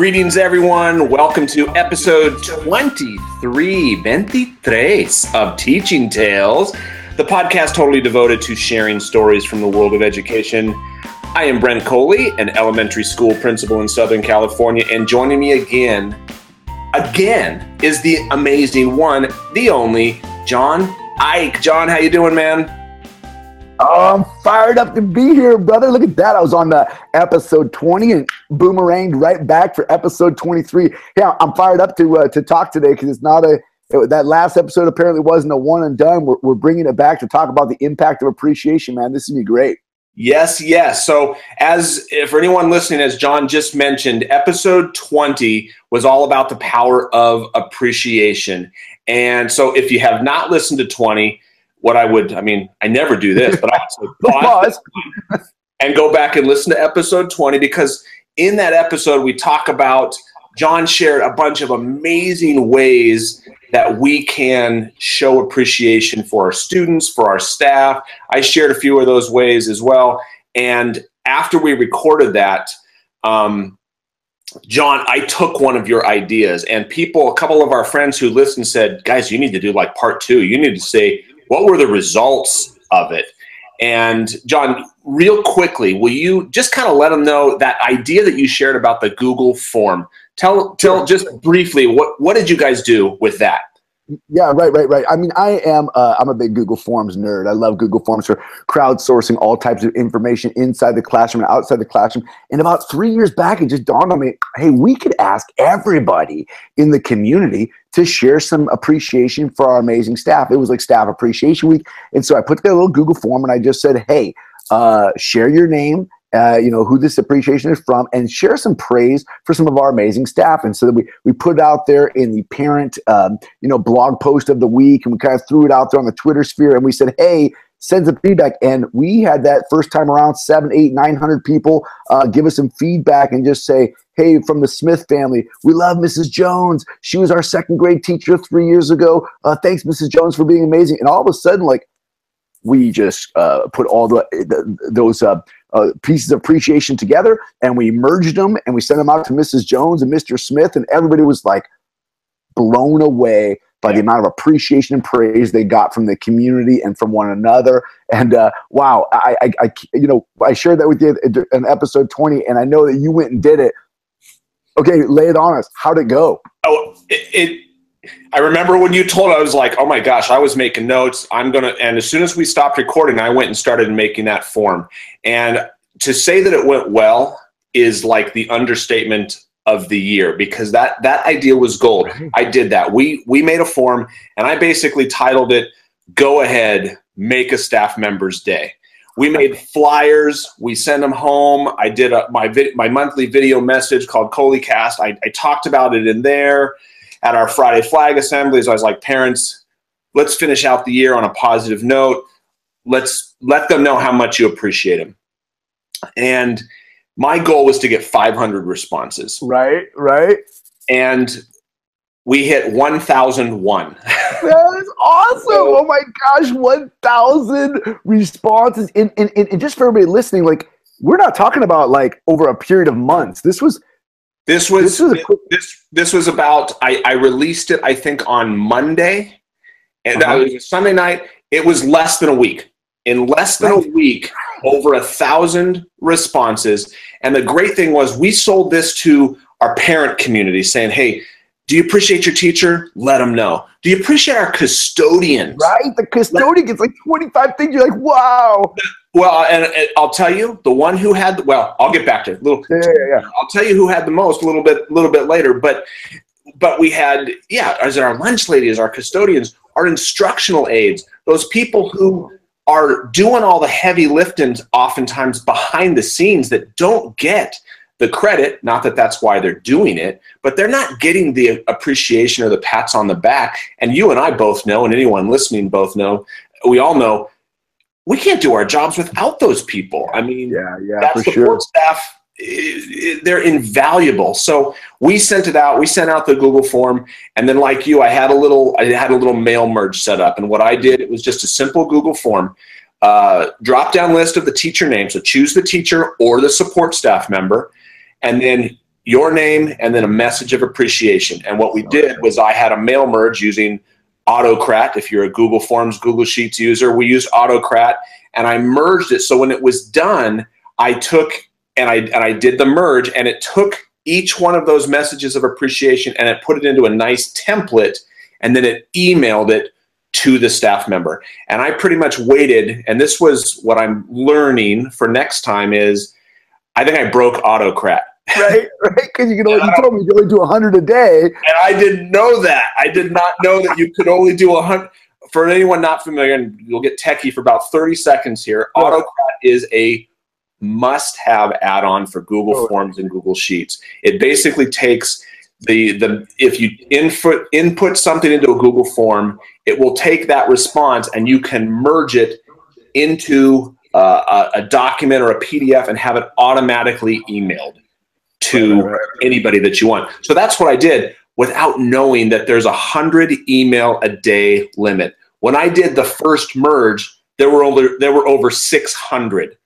Greetings, everyone. Welcome to episode 23, 23 of Teaching Tales, the podcast totally devoted to sharing stories from the world of education. I am Brent Coley, an elementary school principal in Southern California, and joining me again, again, is the amazing one, the only John Eick. John, how you doing, man? Oh, I'm fired up to be here, brother. Look at that. I was on the episode 20 and boomeranged right back for episode 23. Yeah, I'm fired up to uh, to talk today because it's not a it, that last episode apparently wasn't a one and done. We're, we're bringing it back to talk about the impact of appreciation, man. This is gonna be great. Yes, yes. So, as for anyone listening, as John just mentioned, episode 20 was all about the power of appreciation. And so, if you have not listened to 20, what I would, I mean, I never do this, but I would pause and go back and listen to episode 20 because in that episode, we talk about John shared a bunch of amazing ways that we can show appreciation for our students, for our staff. I shared a few of those ways as well. And after we recorded that, um, John, I took one of your ideas, and people, a couple of our friends who listened said, Guys, you need to do like part two. You need to say, what were the results of it? And John, real quickly, will you just kind of let them know that idea that you shared about the Google form? Tell tell just briefly what what did you guys do with that? Yeah, right, right, right. I mean, I am uh, I'm a big Google Forms nerd. I love Google Forms for crowdsourcing all types of information inside the classroom and outside the classroom. And about three years back, it just dawned on me, hey, we could ask everybody in the community to share some appreciation for our amazing staff. It was like Staff Appreciation Week, and so I put together a little Google form and I just said, hey, uh, share your name uh, you know, who this appreciation is from, and share some praise for some of our amazing staff. And so that we we put it out there in the parent, um, you know, blog post of the week, and we kind of threw it out there on the Twitter sphere, and we said, hey. Send some feedback, and we had that first time around seven, eight, nine hundred people uh, give us some feedback and just say, "Hey, from the Smith family, we love Mrs. Jones. She was our second grade teacher three years ago. Uh, thanks, Mrs. Jones, for being amazing." And all of a sudden, like we just uh, put all the, the those uh, uh, pieces of appreciation together and we merged them and we sent them out to Mrs. Jones and Mr. Smith and everybody was like blown away by the amount of appreciation and praise they got from the community and from one another. And uh, wow, I, I, I, you know, I shared that with you in episode 20, and I know that you went and did it. Okay, lay it on us. How'd it go? Oh, it, it I remember when you told, I was like, oh my gosh, I was making notes. I'm going to, and as soon as we stopped recording, I went and started making that form. And to say that it went well is like the understatement of the year because that that idea was gold. I did that. We we made a form and I basically titled it "Go ahead, make a staff member's day." We made flyers. We sent them home. I did a, my vid, my monthly video message called ColeyCast. I, I talked about it in there at our Friday flag assemblies. I was like, parents, let's finish out the year on a positive note. Let's let them know how much you appreciate them. And my goal was to get 500 responses. Right, right. And we hit 1001. that is awesome. Oh my gosh, 1000 responses. And, and, and just for everybody listening, like, we're not talking about like over a period of months. This was this was this was, quick- this, this was about I, I released it I think on Monday, and uh-huh. it was Sunday night. It was less than a week. In less than right. a week, over a thousand responses. And the great thing was we sold this to our parent community, saying, "Hey, do you appreciate your teacher? Let them know. Do you appreciate our custodians? Right, the custodian gets like twenty five things. You're like, wow. Well, uh, and, and, I'll tell you, the one who had well, I'll get back to it. Little, yeah, yeah, yeah. I'll tell you who had the most a little bit, a little bit later. But, but we had, yeah, as our lunch ladies, our custodians, our instructional aides, those people who are doing all the heavy lifting, oftentimes behind the scenes, that don't get the credit. Not that that's why they're doing it, but they're not getting the appreciation or the pats on the back. And you and I both know, and anyone listening both know, we all know we can't do our jobs without those people. I mean, yeah, yeah, that support sure. staff, they're invaluable. So we sent it out. We sent out the Google form, and then like you, I had a little, I had a little mail merge set up, and what I did, it was just a simple Google form. Uh, drop down list of the teacher name. So choose the teacher or the support staff member, and then your name and then a message of appreciation. And what we did was I had a mail merge using Autocrat. If you're a Google Forms, Google Sheets user, we used Autocrat and I merged it. So when it was done, I took and I and I did the merge and it took each one of those messages of appreciation and it put it into a nice template and then it emailed it to the staff member. And I pretty much waited and this was what I'm learning for next time is I think I broke Autocrat right? Right? Because you can only, you told me you can only do 100 a day. And I didn't know that. I did not know that you could only do a 100. For anyone not familiar, and you'll get techie for about 30 seconds here, AutoCrat is a must have add on for Google oh. Forms and Google Sheets. It basically takes the, the if you input, input something into a Google form, it will take that response and you can merge it into uh, a, a document or a PDF and have it automatically emailed to anybody that you want. So that's what I did without knowing that there's a hundred email a day limit. When I did the first merge, there were over there were over 600.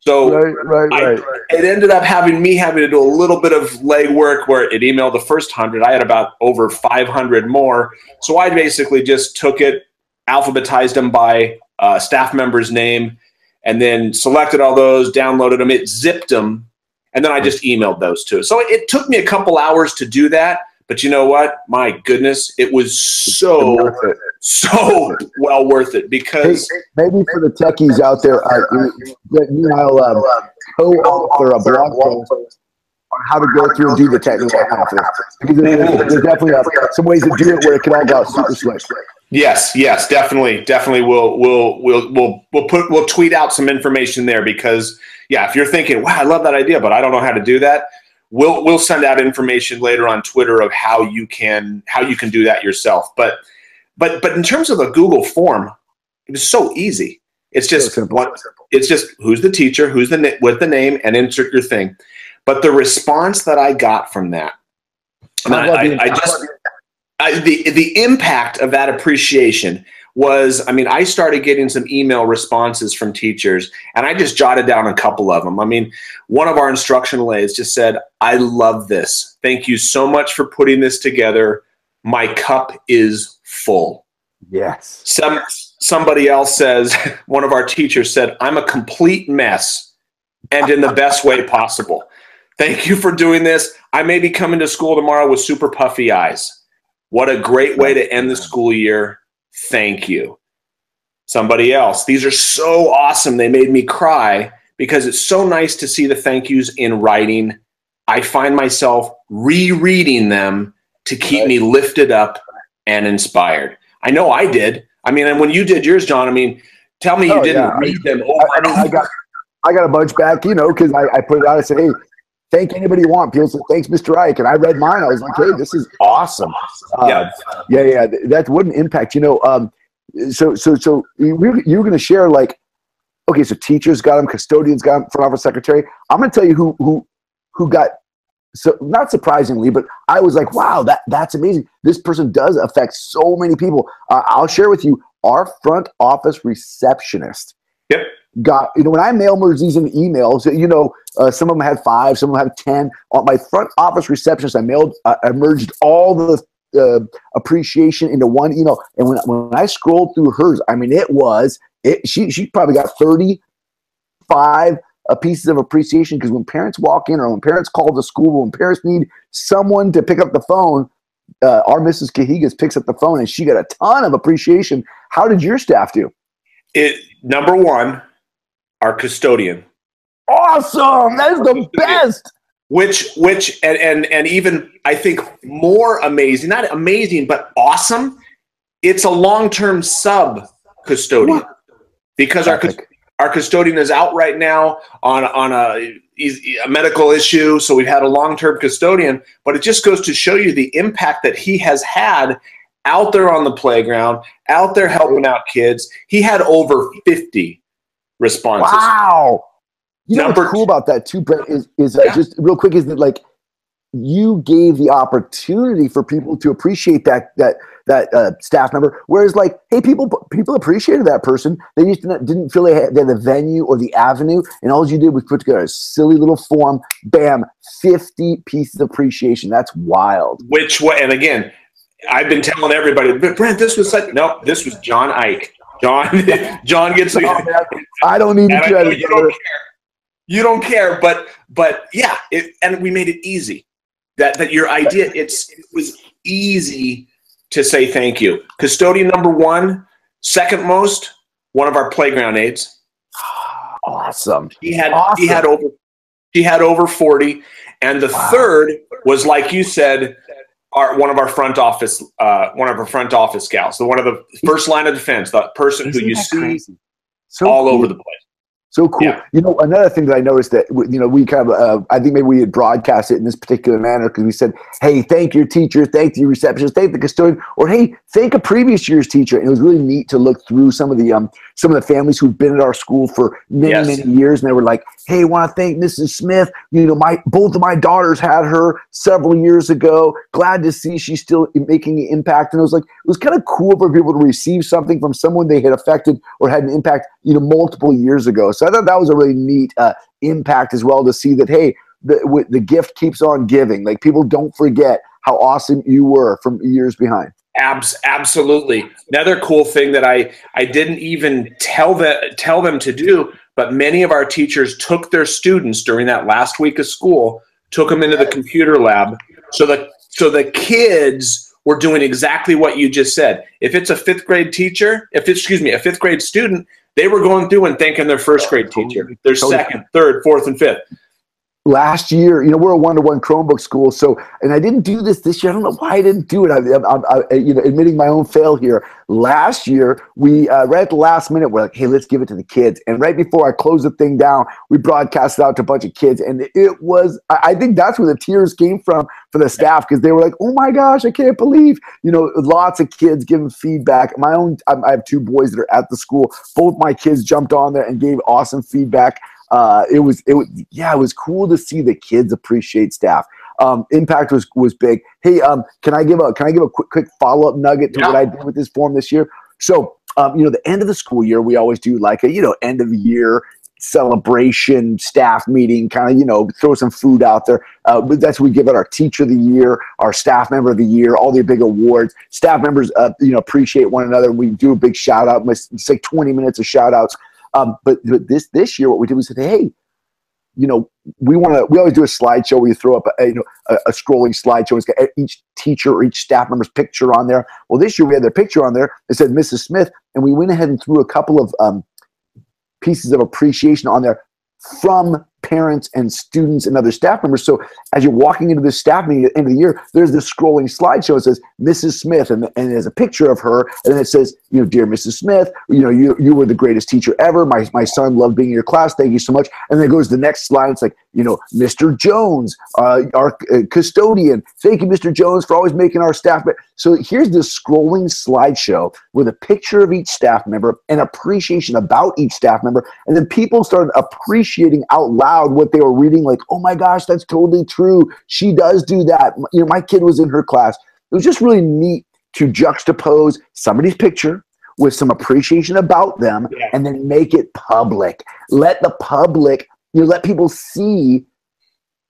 So right, right, I, right. it ended up having me having to do a little bit of legwork where it emailed the first hundred. I had about over 500 more. So I basically just took it, alphabetized them by uh, staff member's name, and then selected all those, downloaded them. It zipped them and then I just emailed those two. So it, took me a couple hours to do that. But you know what? My goodness, it was so so well worth it because hey, maybe for the techies out there, uh, you and I'll um, co-author a blog post on how to go through and do the technical analysis because there's, definitely uh, some ways to do it where it can all go super slick. Yes, yes, definitely, definitely. We'll we'll we'll we'll we'll put we'll tweet out some information there because yeah, if you're thinking, wow, I love that idea, but I don't know how to do that, we'll we'll send out information later on Twitter of how you can how you can do that yourself. But but but in terms of a Google form, it was so easy. It's just so one, it's just who's the teacher, who's the with the name, and insert your thing. But the response that I got from that, I, I, I just I, the the impact of that appreciation was I mean I started getting some email responses from teachers and I just jotted down a couple of them. I mean one of our instructional aides just said I love this. Thank you so much for putting this together. My cup is full. Yes. Some somebody else says one of our teachers said I'm a complete mess and in the best way possible. Thank you for doing this. I may be coming to school tomorrow with super puffy eyes. What a great way to end the school year. Thank you. Somebody else. These are so awesome. They made me cry because it's so nice to see the thank yous in writing. I find myself rereading them to keep me lifted up and inspired. I know I did. I mean, and when you did yours, John, I mean, tell me you oh, didn't yeah. read them over I, I, mean, I got, I got a bunch back, you know, because I, I put it out. I said, hey, thank anybody you want. People said, thanks, Mr. Eick. And I read mine. I was like, hey, this is awesome. Uh, yeah. Yeah. Yeah. That wouldn't impact, you know, um, so, so, so you were, you were going to share like, okay, so teachers got them, custodians got them, front office secretary. I'm going to tell you who, who, who got, so not surprisingly, but I was like, wow, that that's amazing. This person does affect so many people. Uh, I'll share with you our front office receptionist. Got you know when I mail merge these in emails, you know uh, some of them had five, some of them had ten. On my front office receptionist, I mailed, uh, I merged all the uh, appreciation into one email, and when when I scrolled through hers, I mean it was it. She she probably got thirty five uh, pieces of appreciation because when parents walk in or when parents call the school, when parents need someone to pick up the phone, uh, our Mrs. Cahigas picks up the phone and she got a ton of appreciation. How did your staff do? It number one, our custodian. Awesome! That is the best. Which, which, and and and even I think more amazing, not amazing, but awesome. It's a long-term sub custodian because our our custodian is out right now on on a, a medical issue, so we've had a long-term custodian. But it just goes to show you the impact that he has had out there on the playground, out there helping out kids. He had over 50 responses. Wow. You know Number what's cool about that too, Brett, is, is uh, yeah. just real quick is that like you gave the opportunity for people to appreciate that that that uh, staff member. Whereas, like, hey, people people appreciated that person. They just didn't, didn't feel they had, they had the venue or the avenue, and all you did was put together a silly little form. Bam, fifty pieces of appreciation. That's wild. Which way? And again, I've been telling everybody, but Brent, this was such. No, this was John Eick. John, John gets. Oh, I don't need to credit. You don't care. You don't care, but but yeah, it, and we made it easy. That that your idea, it's it was easy to say thank you. Custodian number one, second most, one of our playground aides. Awesome. He had awesome. he had over he had over 40. And the wow. third was like you said, our one of our front office uh, one of our front office gals, the one of the first line of defense, the person Isn't who you see so all cool. over the place. So cool. Yeah. You know, another thing that I noticed that, you know, we kind of, uh, I think maybe we had broadcast it in this particular manner because we said, hey, thank your teacher, thank the receptionist, thank the custodian, or hey, thank a previous year's teacher. And it was really neat to look through some of the, um, some of the families who've been at our school for many, yes. many years. And they were like, hey, want to thank Mrs. Smith. You know, my, both of my daughters had her several years ago. Glad to see she's still making an impact. And it was like, it was kind of cool for people to receive something from someone they had affected or had an impact, you know, multiple years ago. So I thought that was a really neat uh, impact as well to see that hey, the the gift keeps on giving. Like people don't forget how awesome you were from years behind. Abs- absolutely. Another cool thing that I I didn't even tell that tell them to do, but many of our teachers took their students during that last week of school, took them into the computer lab, so the, so the kids were doing exactly what you just said. If it's a fifth grade teacher, if it's, excuse me, a fifth grade student, they were going through and thanking their first grade teacher, their second, third, fourth, and fifth last year, you know, we're a one-to-one Chromebook school, so and I didn't do this this year. I don't know why I didn't do it. I, I, I you know, admitting my own fail here. Last year, we uh, right at the last minute, we're like, hey, let's give it to the kids. And right before I closed the thing down, we broadcast it out to a bunch of kids, and it was. I think that's where the tears came from for the staff because they were like, oh my gosh, I can't believe, you know, lots of kids giving feedback. My own, I have two boys that are at the school. Both my kids jumped on there and gave awesome feedback uh, it was it was yeah, it was cool to see the kids appreciate staff. Um, impact was was big. Hey, um, can I give a can I give a quick quick follow up nugget to yeah. what I did with this form this year? So, um, you know, the end of the school year, we always do like a you know end of the year celebration staff meeting kind of you know throw some food out there uh, but that's what we give it our teacher of the year our staff member of the year all the big awards staff members uh, you know appreciate one another we do a big shout out it's like 20 minutes of shout outs um, but, but this this year, what we did was said, hey, you know, we want to. We always do a slideshow where you throw up a, you know a, a, scrolling slideshow. It's got each teacher or each staff member's picture on there. Well, this year we had their picture on there. It said Mrs. Smith, and we went ahead and threw a couple of um, pieces of appreciation on there from parents and students and other staff members. So as you're walking into this staff meeting at the end of the year, there's this scrolling slideshow. It says Mrs. Smith, and, and there's a picture of her, and then it says, you know, dear Mrs. Smith, you know, you you were the greatest teacher ever. My my son loved being in your class. Thank you so much. And then goes the next slide. It's like, you know, Mr. Jones, uh, our uh, custodian. Thank you, Mr. Jones, for always making our staff. But so here's this scrolling slideshow with a picture of each staff member and appreciation about each staff member, and then people started appreciating out loud what they were reading, like, oh my gosh, that's totally true. She does do that. You know, my kid was in her class. It was just really neat to juxtapose somebody's picture with some appreciation about them yeah. and then make it public. Let the public, you know, let people see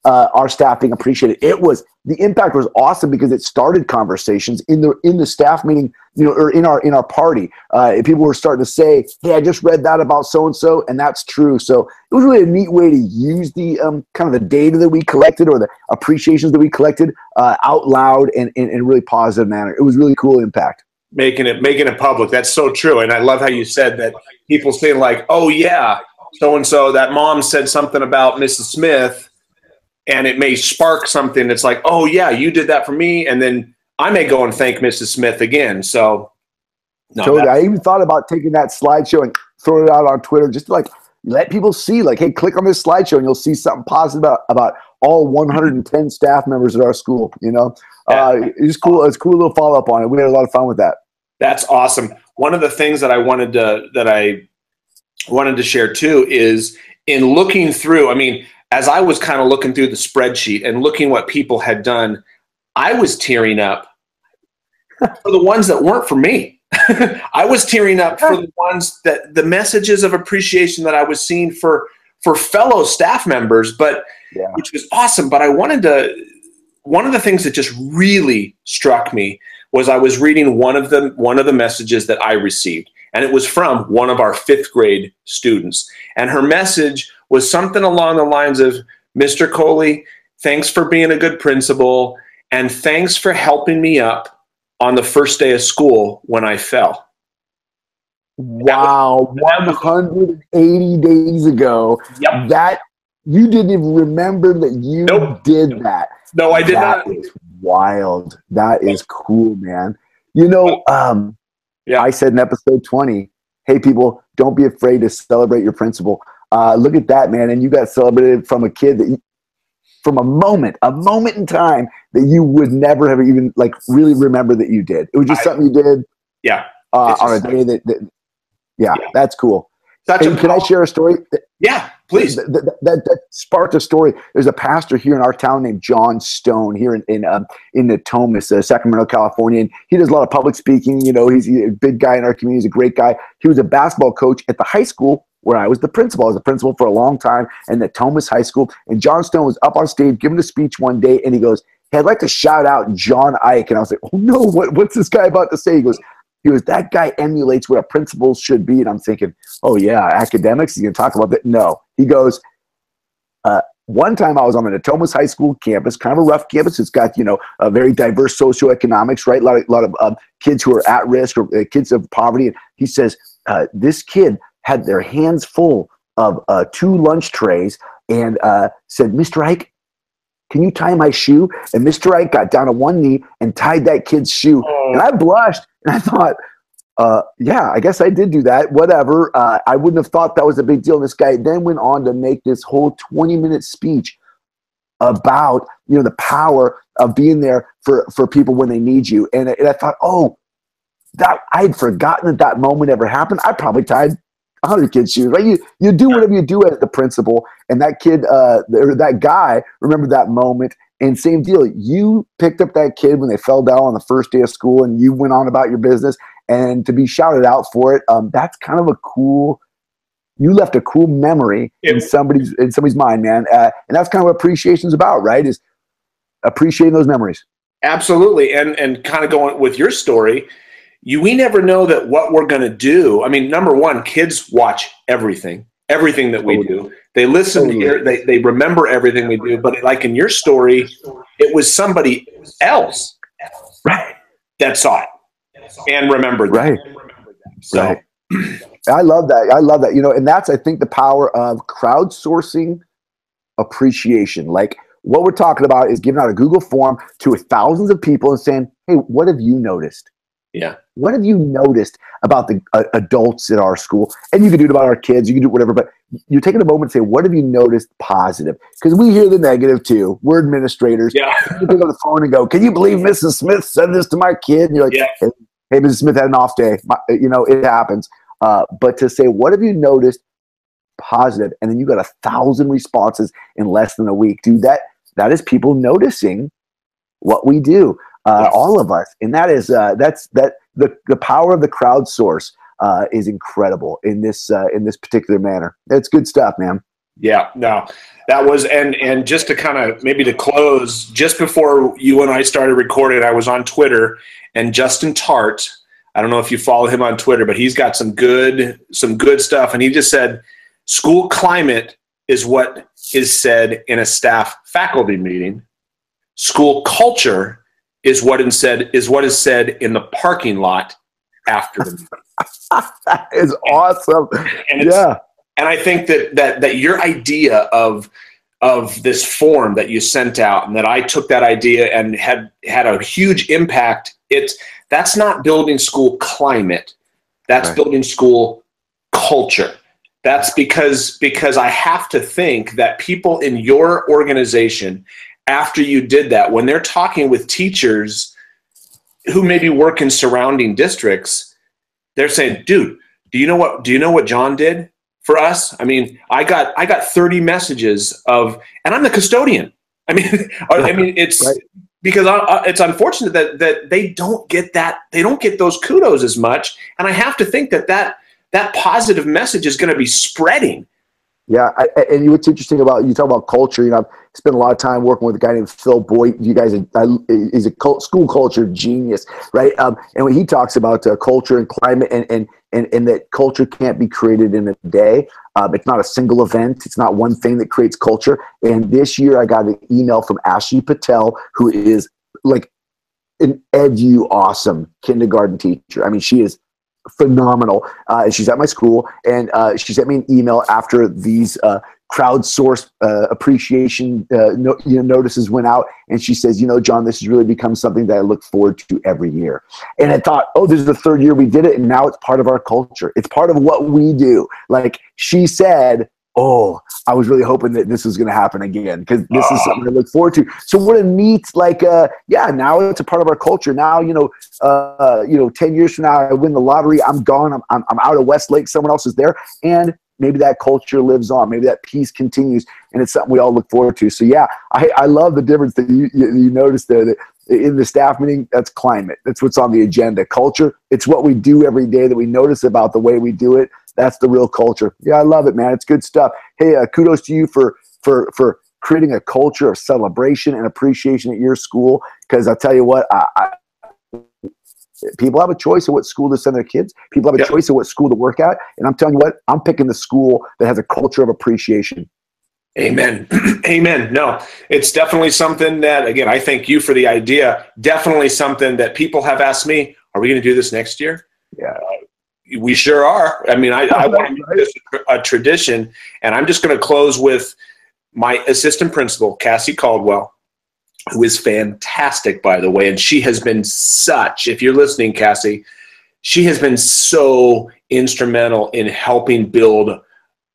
uh, our staff being appreciated. It was the impact was awesome because it started conversations in the in the staff meeting, you know, or in our in our party. Uh, people were starting to say, "Hey, I just read that about so and so, and that's true." So it was really a neat way to use the um, kind of the data that we collected or the appreciations that we collected uh, out loud and in a really positive manner. It was really cool impact. Making it making it public. That's so true, and I love how you said that. People saying like, "Oh yeah, so and so that mom said something about Mrs. Smith." And it may spark something that's like, oh yeah, you did that for me, and then I may go and thank Mrs. Smith again. So, no, totally. I even thought about taking that slideshow and throwing it out on Twitter, just to like let people see, like, hey, click on this slideshow and you'll see something positive about, about all 110 staff members at our school. You know, uh, it's cool. It's cool little follow up on it. We had a lot of fun with that. That's awesome. One of the things that I wanted to that I wanted to share too is in looking through. I mean, as I was kind of looking through the spreadsheet and looking what people had done, I was tearing up for the ones that weren't for me. I was tearing up for the ones that the messages of appreciation that I was seeing for for fellow staff members, but yeah. which was awesome. But I wanted to one of the things that just really struck me was I was reading one of the one of the messages that I received, and it was from one of our fifth grade students. And her message was something along the lines of, "Mr. Coley, thanks for being a good principal, and thanks for helping me up on the first day of school when I fell." Wow, 180 days ago. Yep. That you didn't even remember that you nope. did that. No, I did that not. Is wild. That is cool, man. You know, um, yeah. I said in episode 20, hey, people, don't be afraid to celebrate your principal. Uh, look at that, man. And you got celebrated from a kid that, you, from a moment, a moment in time that you would never have even like really remember that you did. It was just I, something you did. Yeah. Uh, on a day that, that yeah, yeah, that's cool. Such hey, can I share a story? Yeah, please. That, that, that, that, sparked a story. There's a pastor here in our town named John Stone here in in, um, in Natomas, uh, Sacramento, California, and he does a lot of public speaking. You know, he's a big guy in our community. He's a great guy. He was a basketball coach at the high school where I was the principal. I was the principal for a long time in Natomas High School. And John Stone was up on stage giving a speech one day, and he goes, "Hey, I'd like to shout out John Eick." And I was like, "Oh no, what, what's this guy about to say?" He goes, he goes, that guy emulates what a principal should be. And I'm thinking, oh, yeah, academics, you can talk about that. No. He goes, uh, one time I was on the Natomas High School campus, kind of a rough campus. It's got, you know, a very diverse socioeconomics, right? A lot of, lot of um, kids who are at risk or uh, kids of poverty. And he says, uh, this kid had their hands full of uh, two lunch trays and uh, said, Mr. Eick, can you tie my shoe? And Mr. Eick got down on one knee and tied that kid's shoe. Oh. And I blushed and I thought, uh, yeah, I guess I did do that. Whatever. Uh, I wouldn't have thought that was a big deal. And this guy then went on to make this whole 20 minute speech about you know the power of being there for for people when they need you. And, and I thought, oh, that I had forgotten that that moment ever happened. I probably tied 100 kids' shoes, right? You you do whatever you do as the principal, and that kid, uh, or that guy, remember that moment. And same deal, you picked up that kid when they fell down on the first day of school, and you went on about your business. And to be shouted out for it, um, that's kind of a cool. You left a cool memory in somebody's in somebody's mind, man, uh, and that's kind of what appreciation is about, right? Is appreciating those memories. Absolutely, and and kind of going with your story you we never know that what we're going to do i mean number one kids watch everything everything that we do they listen to hear they, they remember everything we do but like in your story it was somebody else right. that saw it and remembered right. That. so right. i love that. I love that. You know and that's i think the power of crowdsourcing appreciation. Like what we're talking about is giving out a google form to thousands of people and saying hey what have you noticed? Yeah. What have you noticed about the uh, adults in our school? And you can do it about our kids, you can do whatever, but you're taking a moment to say, what have you noticed positive? Because we hear the negative too. We're administrators. Yeah. You pick up the phone and go, can you believe Mrs. Smith said this to my kid? And you're like, yeah. hey, hey, Mrs. Smith had an off day. My, you know, it happens. Uh, but to say, what have you noticed positive? And then you got a thousand responses in less than a week. Dude, that that is people noticing what we do uh, yes. all of us, and that is uh, that's that the the power of the crowdsource uh, is incredible in this uh, in this particular manner. It's good stuff, man. Yeah, no, that was and and just to kind of maybe to close, just before you and I started recording, I was on Twitter and Justin Tarte. I don't know if you follow him on Twitter, but he's got some good some good stuff, and he just said school climate is what is said in a staff faculty meeting. School culture is what is said is what is said in the parking lot after the meeting. that is awesome. And yeah. And I think that that that your idea of of this form that you sent out and that I took that idea and had had a huge impact. It's that's not building school climate. That's right. building school culture. That's because because I have to think that people in your organization after you did that, when they're talking with teachers who maybe work in surrounding districts, they're saying, dude, do you know what do you know what John did? for us. I mean, I got I got 30 messages of, and I'm the custodian. I mean, I mean, it's right. because I, it's unfortunate that that they don't get that they don't get those kudos as much, and I have to think that that that positive message is going to be spreading. Yeah, I, and what's interesting about you talk about culture. You know, I've spent a lot of time working with a guy named Phil Boyd. You guys, are, he's a school culture genius, right? Um, and when he talks about uh, culture and climate, and, and and and that culture can't be created in a day. Um, it's not a single event. It's not one thing that creates culture. And this year, I got an email from Ashley Patel, who is like an edu awesome kindergarten teacher. I mean, she is phenomenal. Uh, she's at my school, and uh, she sent me an email after these uh, crowdsourced uh, appreciation uh, no, you know, notices went out, and she says, "You know, John, this has really become something that I look forward to every year." And I thought, "Oh, this is the third year we did it, and now it's part of our culture. It's part of what we do." Like she said, oh, I was really hoping that this was going to happen again because this is something I look forward to. So what a neat, like, uh, yeah, now it's a part of our culture. Now, you know, uh, you know, 10 years from now, I win the lottery. I'm gone. I'm, I'm, I'm out of Westlake. Someone else is there. And maybe that culture lives on. Maybe that peace continues. And it's something we all look forward to. So yeah, I, I love the difference that you, you, you noticed there that in the staff meeting, that's climate. That's what's on the agenda. Culture, it's what we do every day that we notice about the way we do it that's the real culture. Yeah, I love it, man. It's good stuff. Hey, uh, kudos to you for for for creating a culture of celebration and appreciation at your school. Because I'll tell you what, I, I, people have a choice of what school to send their kids. People have a choice of what school to work at. And I'm telling you what, I'm picking the school that has a culture of appreciation. Amen. Amen. No, it's definitely something that, again, I thank you for the idea. Definitely something that people have asked me, are we going to do this next year? Yeah we sure are. I mean, I, I want to make this a tradition, and I'm just going to close with my assistant principal, Cassie Caldwell, who is fantastic, by the way, and she has been such. If you're listening, Cassie, she has been so instrumental in helping build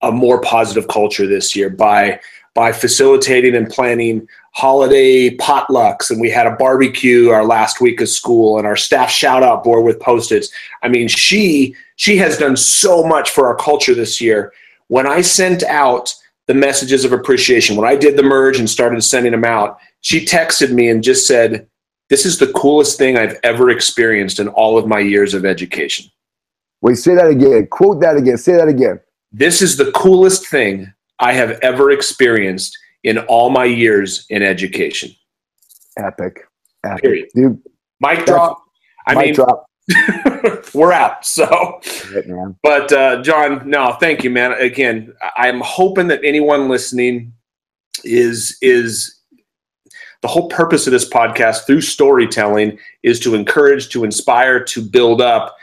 a more positive culture this year by by facilitating and planning holiday potlucks. And we had a barbecue our last week of school and our staff shout out board with post-its. I mean she she has done so much for our culture this year. When i sent out the messages of appreciation when i did the merge and started sending them out she texted me and just said this is the coolest thing i've ever experienced in all of my years of education. Wait say that again. Quote that again. Say that again. This is the coolest thing i have ever experienced in all my years in education. Epic. Epic. Period. Dude. Mic drop. I mic mean, drop. we're out. So, right, but uh, John, no, thank you, man. Again, I'm hoping that anyone listening is is the whole purpose of this podcast through storytelling is to encourage, to inspire, to build up.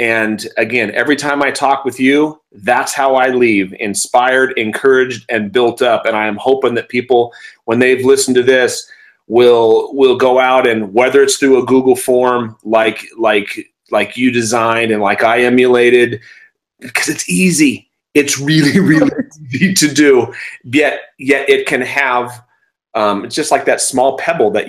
And again, every time I talk with you, that's how I leave inspired, encouraged, and built up. And I am hoping that people, when they've listened to this, will will go out and whether it's through a Google form like like like you designed and like I emulated, because it's easy. It's really, really easy to do. Yet yet it can have um, it's just like that small pebble that